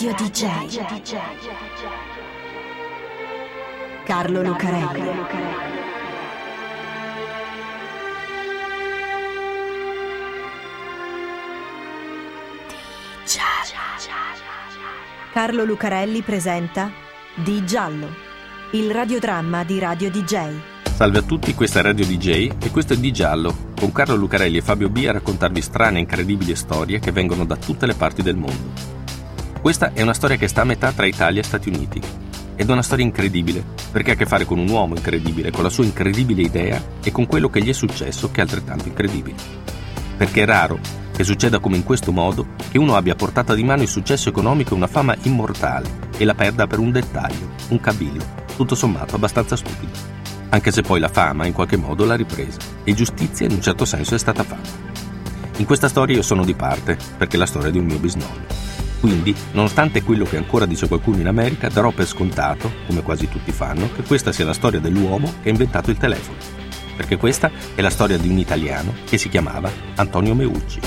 Radio DJ. Carlo Lucarelli. Carlo Lucarelli presenta Di Giallo, il radiodramma di Radio DJ. Salve a tutti, questa è Radio DJ e questo è Di Giallo, con Carlo Lucarelli e Fabio B a raccontarvi strane e incredibili storie che vengono da tutte le parti del mondo. Questa è una storia che sta a metà tra Italia e Stati Uniti. Ed è una storia incredibile, perché ha a che fare con un uomo incredibile, con la sua incredibile idea e con quello che gli è successo che è altrettanto incredibile. Perché è raro che succeda come in questo modo che uno abbia portata di mano il successo economico e una fama immortale e la perda per un dettaglio, un cavillo, tutto sommato abbastanza stupido anche se poi la fama in qualche modo l'ha ripresa e giustizia in un certo senso è stata fatta. In questa storia io sono di parte, perché è la storia di un mio bisnonno. Quindi, nonostante quello che ancora dice qualcuno in America, darò per scontato, come quasi tutti fanno, che questa sia la storia dell'uomo che ha inventato il telefono. Perché questa è la storia di un italiano che si chiamava Antonio Meucci.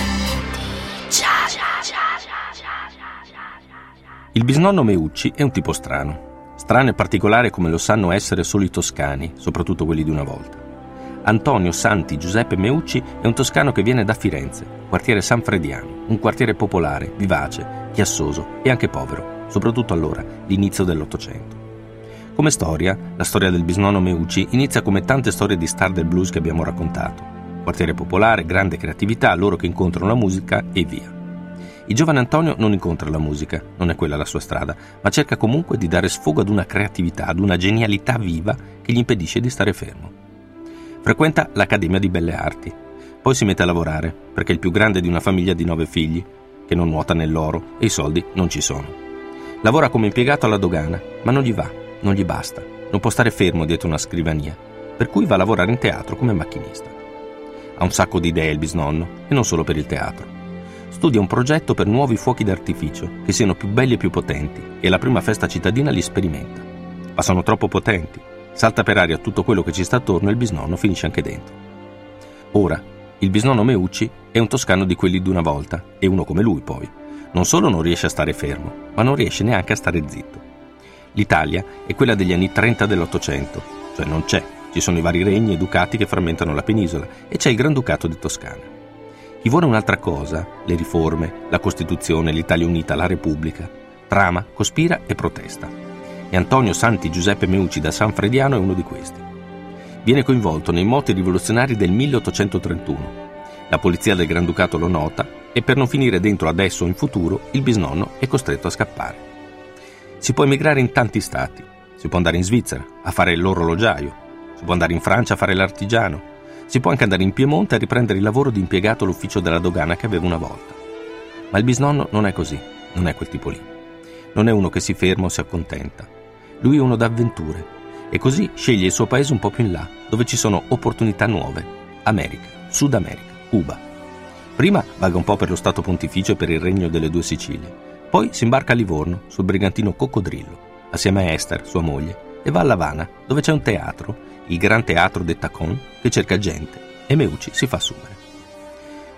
Il bisnonno Meucci è un tipo strano, strano e particolare come lo sanno essere solo i toscani, soprattutto quelli di una volta. Antonio Santi Giuseppe Meucci è un toscano che viene da Firenze, quartiere Sanfrediano, un quartiere popolare, vivace, chiassoso e anche povero, soprattutto allora, l'inizio dell'Ottocento. Come storia, la storia del bisnonno Meucci inizia come tante storie di star del blues che abbiamo raccontato. Quartiere popolare, grande creatività, loro che incontrano la musica e via. Il giovane Antonio non incontra la musica, non è quella la sua strada, ma cerca comunque di dare sfogo ad una creatività, ad una genialità viva che gli impedisce di stare fermo. Frequenta l'Accademia di Belle Arti, poi si mette a lavorare, perché è il più grande di una famiglia di nove figli, che non nuota nell'oro e i soldi non ci sono. Lavora come impiegato alla dogana, ma non gli va, non gli basta, non può stare fermo dietro una scrivania, per cui va a lavorare in teatro come macchinista. Ha un sacco di idee il bisnonno, e non solo per il teatro studia un progetto per nuovi fuochi d'artificio che siano più belli e più potenti e la prima festa cittadina li sperimenta. Ma sono troppo potenti. Salta per aria tutto quello che ci sta attorno e il bisnonno finisce anche dentro. Ora, il bisnonno Meucci è un toscano di quelli d'una volta e uno come lui poi. Non solo non riesce a stare fermo, ma non riesce neanche a stare zitto. L'Italia è quella degli anni 30 dell'Ottocento, cioè non c'è, ci sono i vari regni e ducati che frammentano la penisola e c'è il Granducato di Toscana. Chi vuole un'altra cosa, le riforme, la Costituzione, l'Italia Unita, la Repubblica, trama, cospira e protesta. E Antonio Santi Giuseppe Meucci da San Frediano è uno di questi. Viene coinvolto nei moti rivoluzionari del 1831. La polizia del Granducato lo nota e per non finire dentro adesso o in futuro, il bisnonno è costretto a scappare. Si può emigrare in tanti stati. Si può andare in Svizzera a fare l'orologiaio. Si può andare in Francia a fare l'artigiano si può anche andare in Piemonte a riprendere il lavoro di impiegato all'ufficio della dogana che aveva una volta. Ma il bisnonno non è così, non è quel tipo lì. Non è uno che si ferma o si accontenta. Lui è uno d'avventure e così sceglie il suo paese un po' più in là, dove ci sono opportunità nuove. America, Sud America, Cuba. Prima vaga un po' per lo Stato Pontificio e per il Regno delle Due Sicilie. Poi si imbarca a Livorno, sul brigantino Coccodrillo, assieme a Esther, sua moglie, e va a Lavana, dove c'è un teatro il Gran Teatro de Tacon, che cerca gente e Meucci si fa assumere.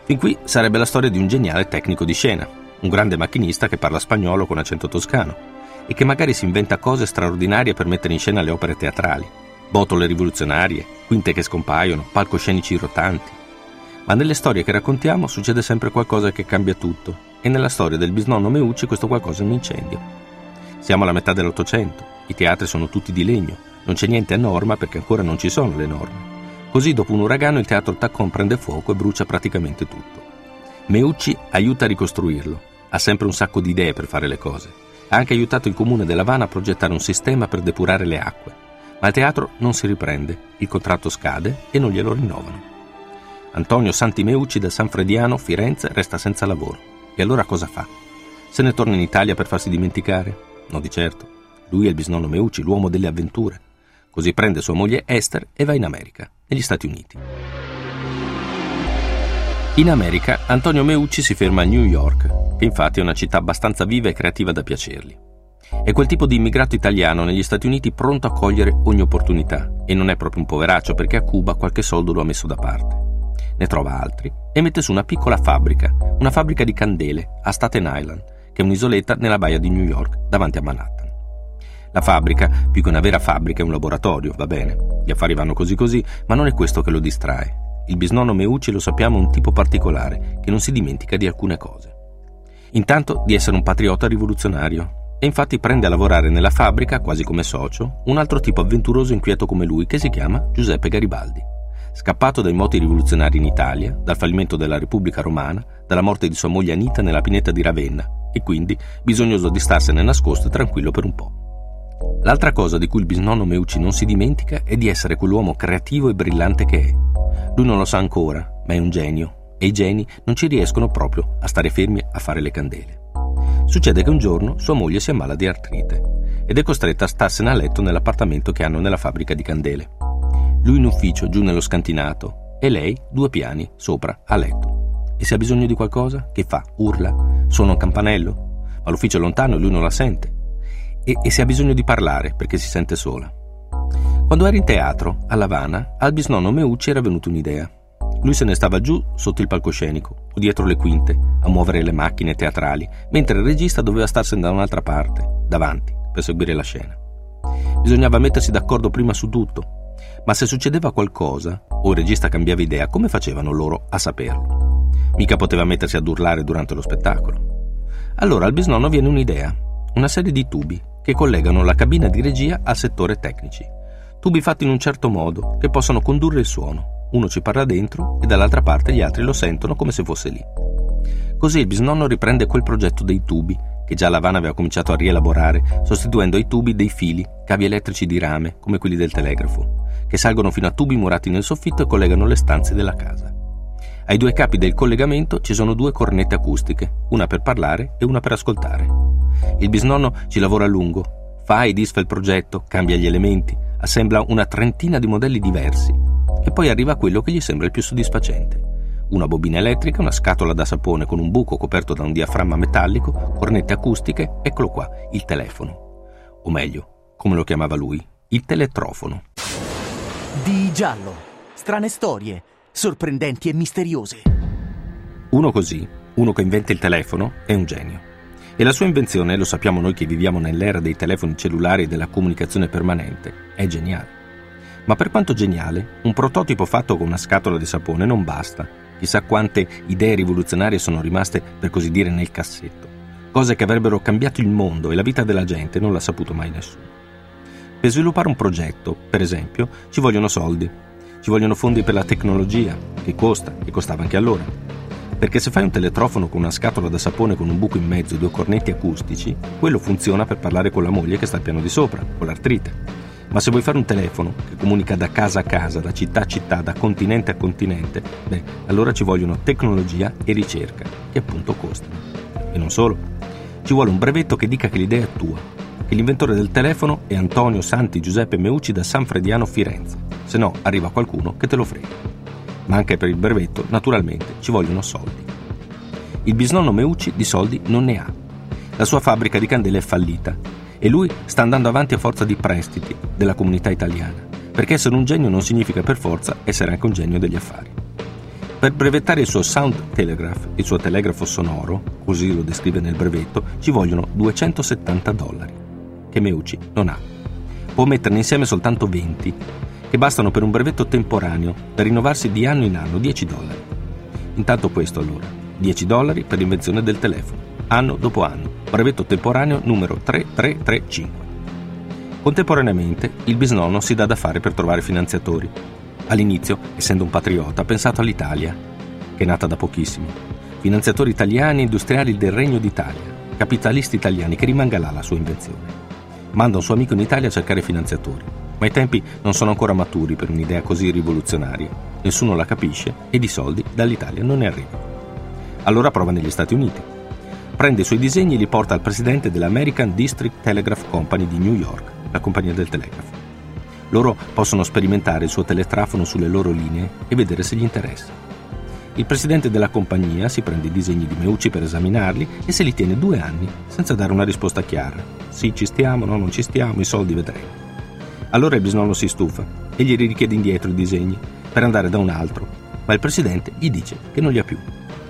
Fin qui sarebbe la storia di un geniale tecnico di scena, un grande macchinista che parla spagnolo con accento toscano e che magari si inventa cose straordinarie per mettere in scena le opere teatrali, botole rivoluzionarie, quinte che scompaiono, palcoscenici rotanti. Ma nelle storie che raccontiamo succede sempre qualcosa che cambia tutto e nella storia del bisnonno Meucci questo qualcosa è un incendio. Siamo alla metà dell'Ottocento, i teatri sono tutti di legno, non c'è niente a norma perché ancora non ci sono le norme. Così dopo un uragano il teatro Taccon prende fuoco e brucia praticamente tutto. Meucci aiuta a ricostruirlo, ha sempre un sacco di idee per fare le cose. Ha anche aiutato il comune dell'Havana a progettare un sistema per depurare le acque. Ma il teatro non si riprende, il contratto scade e non glielo rinnovano. Antonio Santi Meucci da San Frediano, Firenze, resta senza lavoro. E allora cosa fa? Se ne torna in Italia per farsi dimenticare? No, di certo. Lui è il bisnonno Meucci, l'uomo delle avventure. Così prende sua moglie Esther e va in America, negli Stati Uniti. In America Antonio Meucci si ferma a New York, che infatti è una città abbastanza viva e creativa da piacergli. È quel tipo di immigrato italiano negli Stati Uniti pronto a cogliere ogni opportunità e non è proprio un poveraccio perché a Cuba qualche soldo lo ha messo da parte. Ne trova altri e mette su una piccola fabbrica, una fabbrica di candele a Staten Island, che è un'isoletta nella baia di New York, davanti a Manhattan. La fabbrica, più che una vera fabbrica, è un laboratorio, va bene. Gli affari vanno così così, ma non è questo che lo distrae. Il bisnonno Meucci lo sappiamo un tipo particolare, che non si dimentica di alcune cose. Intanto di essere un patriota rivoluzionario, e infatti prende a lavorare nella fabbrica, quasi come socio, un altro tipo avventuroso e inquieto come lui, che si chiama Giuseppe Garibaldi. Scappato dai moti rivoluzionari in Italia, dal fallimento della Repubblica Romana, dalla morte di sua moglie Anita nella pineta di Ravenna, e quindi bisognoso di starsene nascosto e tranquillo per un po'. L'altra cosa di cui il bisnonno Meucci non si dimentica è di essere quell'uomo creativo e brillante che è. Lui non lo sa ancora, ma è un genio, e i geni non ci riescono proprio a stare fermi a fare le candele. Succede che un giorno sua moglie si ammala di artrite ed è costretta a starsene a letto nell'appartamento che hanno nella fabbrica di candele. Lui in ufficio, giù nello scantinato, e lei due piani, sopra, a letto. E se ha bisogno di qualcosa, che fa? Urla? Suona un campanello? Ma l'ufficio è lontano e lui non la sente. E, e se ha bisogno di parlare, perché si sente sola. Quando era in teatro, a Lavana, al bisnonno Meucci era venuta un'idea. Lui se ne stava giù sotto il palcoscenico o dietro le quinte a muovere le macchine teatrali, mentre il regista doveva starsene da un'altra parte, davanti, per seguire la scena. Bisognava mettersi d'accordo prima su tutto, ma se succedeva qualcosa o il regista cambiava idea, come facevano loro a saperlo? Mica poteva mettersi ad urlare durante lo spettacolo. Allora al bisnonno viene un'idea, una serie di tubi che collegano la cabina di regia al settore tecnici. Tubi fatti in un certo modo che possono condurre il suono uno ci parla dentro e dall'altra parte gli altri lo sentono come se fosse lì. Così il bisnonno riprende quel progetto dei tubi, che già Lavana aveva cominciato a rielaborare, sostituendo ai tubi dei fili, cavi elettrici di rame, come quelli del telegrafo, che salgono fino a tubi murati nel soffitto e collegano le stanze della casa. Ai due capi del collegamento ci sono due cornette acustiche, una per parlare e una per ascoltare. Il bisnonno ci lavora a lungo, fa e disfa il progetto, cambia gli elementi, assembla una trentina di modelli diversi, e poi arriva quello che gli sembra il più soddisfacente. Una bobina elettrica, una scatola da sapone con un buco coperto da un diaframma metallico, cornette acustiche, eccolo qua, il telefono. O meglio, come lo chiamava lui, il teletrofono. Di giallo. Strane storie, sorprendenti e misteriose. Uno così, uno che inventa il telefono, è un genio. E la sua invenzione, lo sappiamo noi che viviamo nell'era dei telefoni cellulari e della comunicazione permanente, è geniale. Ma per quanto geniale, un prototipo fatto con una scatola di sapone non basta. Chissà quante idee rivoluzionarie sono rimaste, per così dire, nel cassetto. Cose che avrebbero cambiato il mondo e la vita della gente non l'ha saputo mai nessuno. Per sviluppare un progetto, per esempio, ci vogliono soldi. Ci vogliono fondi per la tecnologia, che costa, e costava anche allora. Perché se fai un teletrofono con una scatola da sapone con un buco in mezzo e due cornetti acustici, quello funziona per parlare con la moglie che sta al piano di sopra, con l'artrite. Ma se vuoi fare un telefono che comunica da casa a casa, da città a città, da continente a continente, beh, allora ci vogliono tecnologia e ricerca, che appunto costano. E non solo. Ci vuole un brevetto che dica che l'idea è tua, che l'inventore del telefono è Antonio Santi Giuseppe Meucci da San Frediano Firenze, se no arriva qualcuno che te lo frega. Ma anche per il brevetto, naturalmente, ci vogliono soldi. Il bisnonno Meucci di soldi non ne ha. La sua fabbrica di candele è fallita e lui sta andando avanti a forza di prestiti della comunità italiana, perché essere un genio non significa per forza essere anche un genio degli affari. Per brevettare il suo Sound Telegraph, il suo telegrafo sonoro, così lo descrive nel brevetto, ci vogliono 270 dollari, che Meucci non ha. Può metterne insieme soltanto 20, che bastano per un brevetto temporaneo da rinnovarsi di anno in anno, 10 dollari. Intanto questo allora, 10 dollari per l'invenzione del telefono, anno dopo anno, brevetto temporaneo numero 3335. Contemporaneamente, il bisnonno si dà da fare per trovare finanziatori. All'inizio, essendo un patriota, ha pensato all'Italia, che è nata da pochissimo. Finanziatori italiani e industriali del Regno d'Italia, capitalisti italiani, che rimanga là la sua invenzione. Manda un suo amico in Italia a cercare finanziatori, ma i tempi non sono ancora maturi per un'idea così rivoluzionaria. Nessuno la capisce e di soldi dall'Italia non ne arrivano. Allora prova negli Stati Uniti prende i suoi disegni e li porta al presidente dell'American District Telegraph Company di New York, la compagnia del telegrafo. Loro possono sperimentare il suo teletrafono sulle loro linee e vedere se gli interessa. Il presidente della compagnia si prende i disegni di Meucci per esaminarli e se li tiene due anni, senza dare una risposta chiara. Sì, ci stiamo, no, non ci stiamo, i soldi vedremo. Allora il bisnonno si stufa e gli richiede indietro i disegni per andare da un altro, ma il presidente gli dice che non li ha più.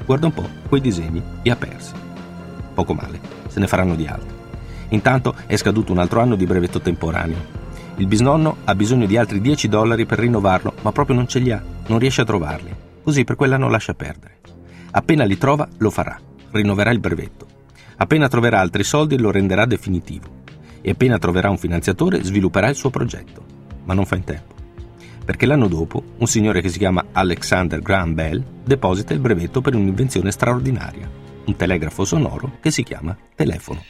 Guarda un po', quei disegni li ha persi. Poco male, se ne faranno di altri. Intanto è scaduto un altro anno di brevetto temporaneo. Il bisnonno ha bisogno di altri 10 dollari per rinnovarlo, ma proprio non ce li ha, non riesce a trovarli. Così per quell'anno lascia perdere. Appena li trova, lo farà, rinnoverà il brevetto. Appena troverà altri soldi, lo renderà definitivo. E appena troverà un finanziatore, svilupperà il suo progetto. Ma non fa in tempo. Perché l'anno dopo, un signore che si chiama Alexander Graham Bell deposita il brevetto per un'invenzione straordinaria, un telegrafo sonoro che si chiama telefono.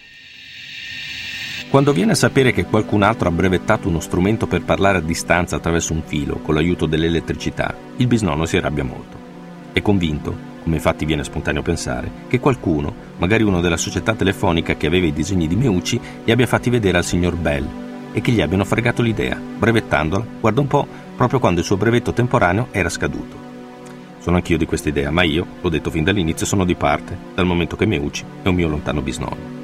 Quando viene a sapere che qualcun altro ha brevettato uno strumento per parlare a distanza attraverso un filo con l'aiuto dell'elettricità, il bisnonno si arrabbia molto. È convinto, come infatti viene spontaneo pensare, che qualcuno, magari uno della società telefonica che aveva i disegni di Meucci, li abbia fatti vedere al signor Bell e che gli abbiano fregato l'idea, brevettandola, guarda un po', proprio quando il suo brevetto temporaneo era scaduto. Sono anch'io di questa idea, ma io, l'ho detto fin dall'inizio, sono di parte, dal momento che Meucci è un mio lontano bisnonno.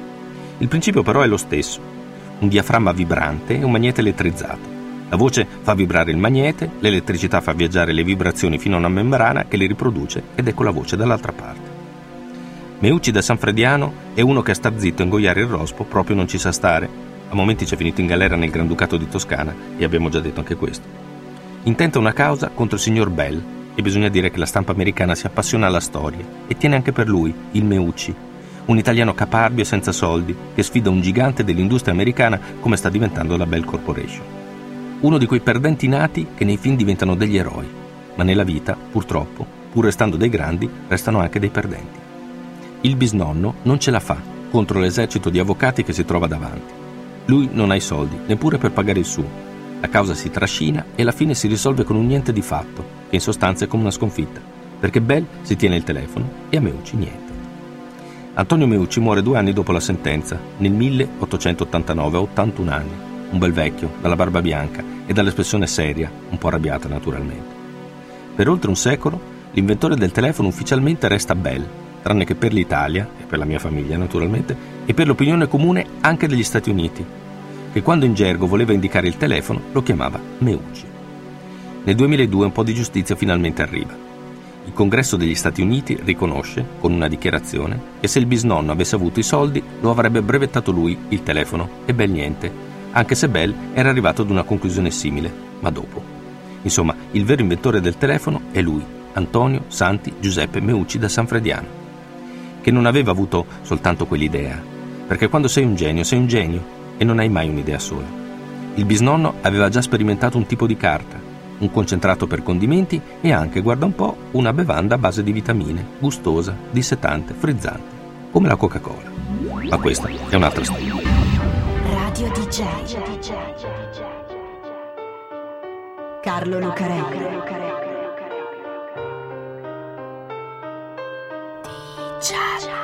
Il principio però è lo stesso un diaframma vibrante e un magnete elettrizzato. La voce fa vibrare il magnete, l'elettricità fa viaggiare le vibrazioni fino a una membrana che le riproduce ed ecco la voce dall'altra parte. Meucci da Sanfrediano è uno che a star zitto e ingoiare il rospo proprio non ci sa stare. A momenti ci è finito in galera nel Granducato di Toscana e abbiamo già detto anche questo. Intenta una causa contro il signor Bell e bisogna dire che la stampa americana si appassiona alla storia e tiene anche per lui, il Meucci, un italiano caparbio e senza soldi che sfida un gigante dell'industria americana come sta diventando la Bell Corporation. Uno di quei perdenti nati che nei film diventano degli eroi, ma nella vita, purtroppo, pur restando dei grandi, restano anche dei perdenti. Il bisnonno non ce la fa contro l'esercito di avvocati che si trova davanti. Lui non ha i soldi, neppure per pagare il suo. La causa si trascina e alla fine si risolve con un niente di fatto, che in sostanza è come una sconfitta, perché Bell si tiene il telefono e a Meucci niente. Antonio Meucci muore due anni dopo la sentenza, nel 1889, a 81 anni, un bel vecchio, dalla barba bianca e dall'espressione seria, un po' arrabbiata naturalmente. Per oltre un secolo, l'inventore del telefono ufficialmente resta Bell, tranne che per l'Italia, e per la mia famiglia naturalmente, e per l'opinione comune anche degli Stati Uniti, che quando in gergo voleva indicare il telefono lo chiamava Meucci. Nel 2002 un po' di giustizia finalmente arriva. Il Congresso degli Stati Uniti riconosce, con una dichiarazione, che se il bisnonno avesse avuto i soldi lo avrebbe brevettato lui il telefono e bel niente, anche se Bell era arrivato ad una conclusione simile, ma dopo. Insomma, il vero inventore del telefono è lui, Antonio Santi Giuseppe Meucci da Sanfrediano, che non aveva avuto soltanto quell'idea, perché quando sei un genio sei un genio e non hai mai un'idea sola. Il bisnonno aveva già sperimentato un tipo di carta, un concentrato per condimenti e anche, guarda un po', una bevanda a base di vitamine, gustosa, dissetante, frizzante, come la Coca-Cola. Ma questa è un'altra storia. Radio DJ. Carlo Lucarelli. DJ.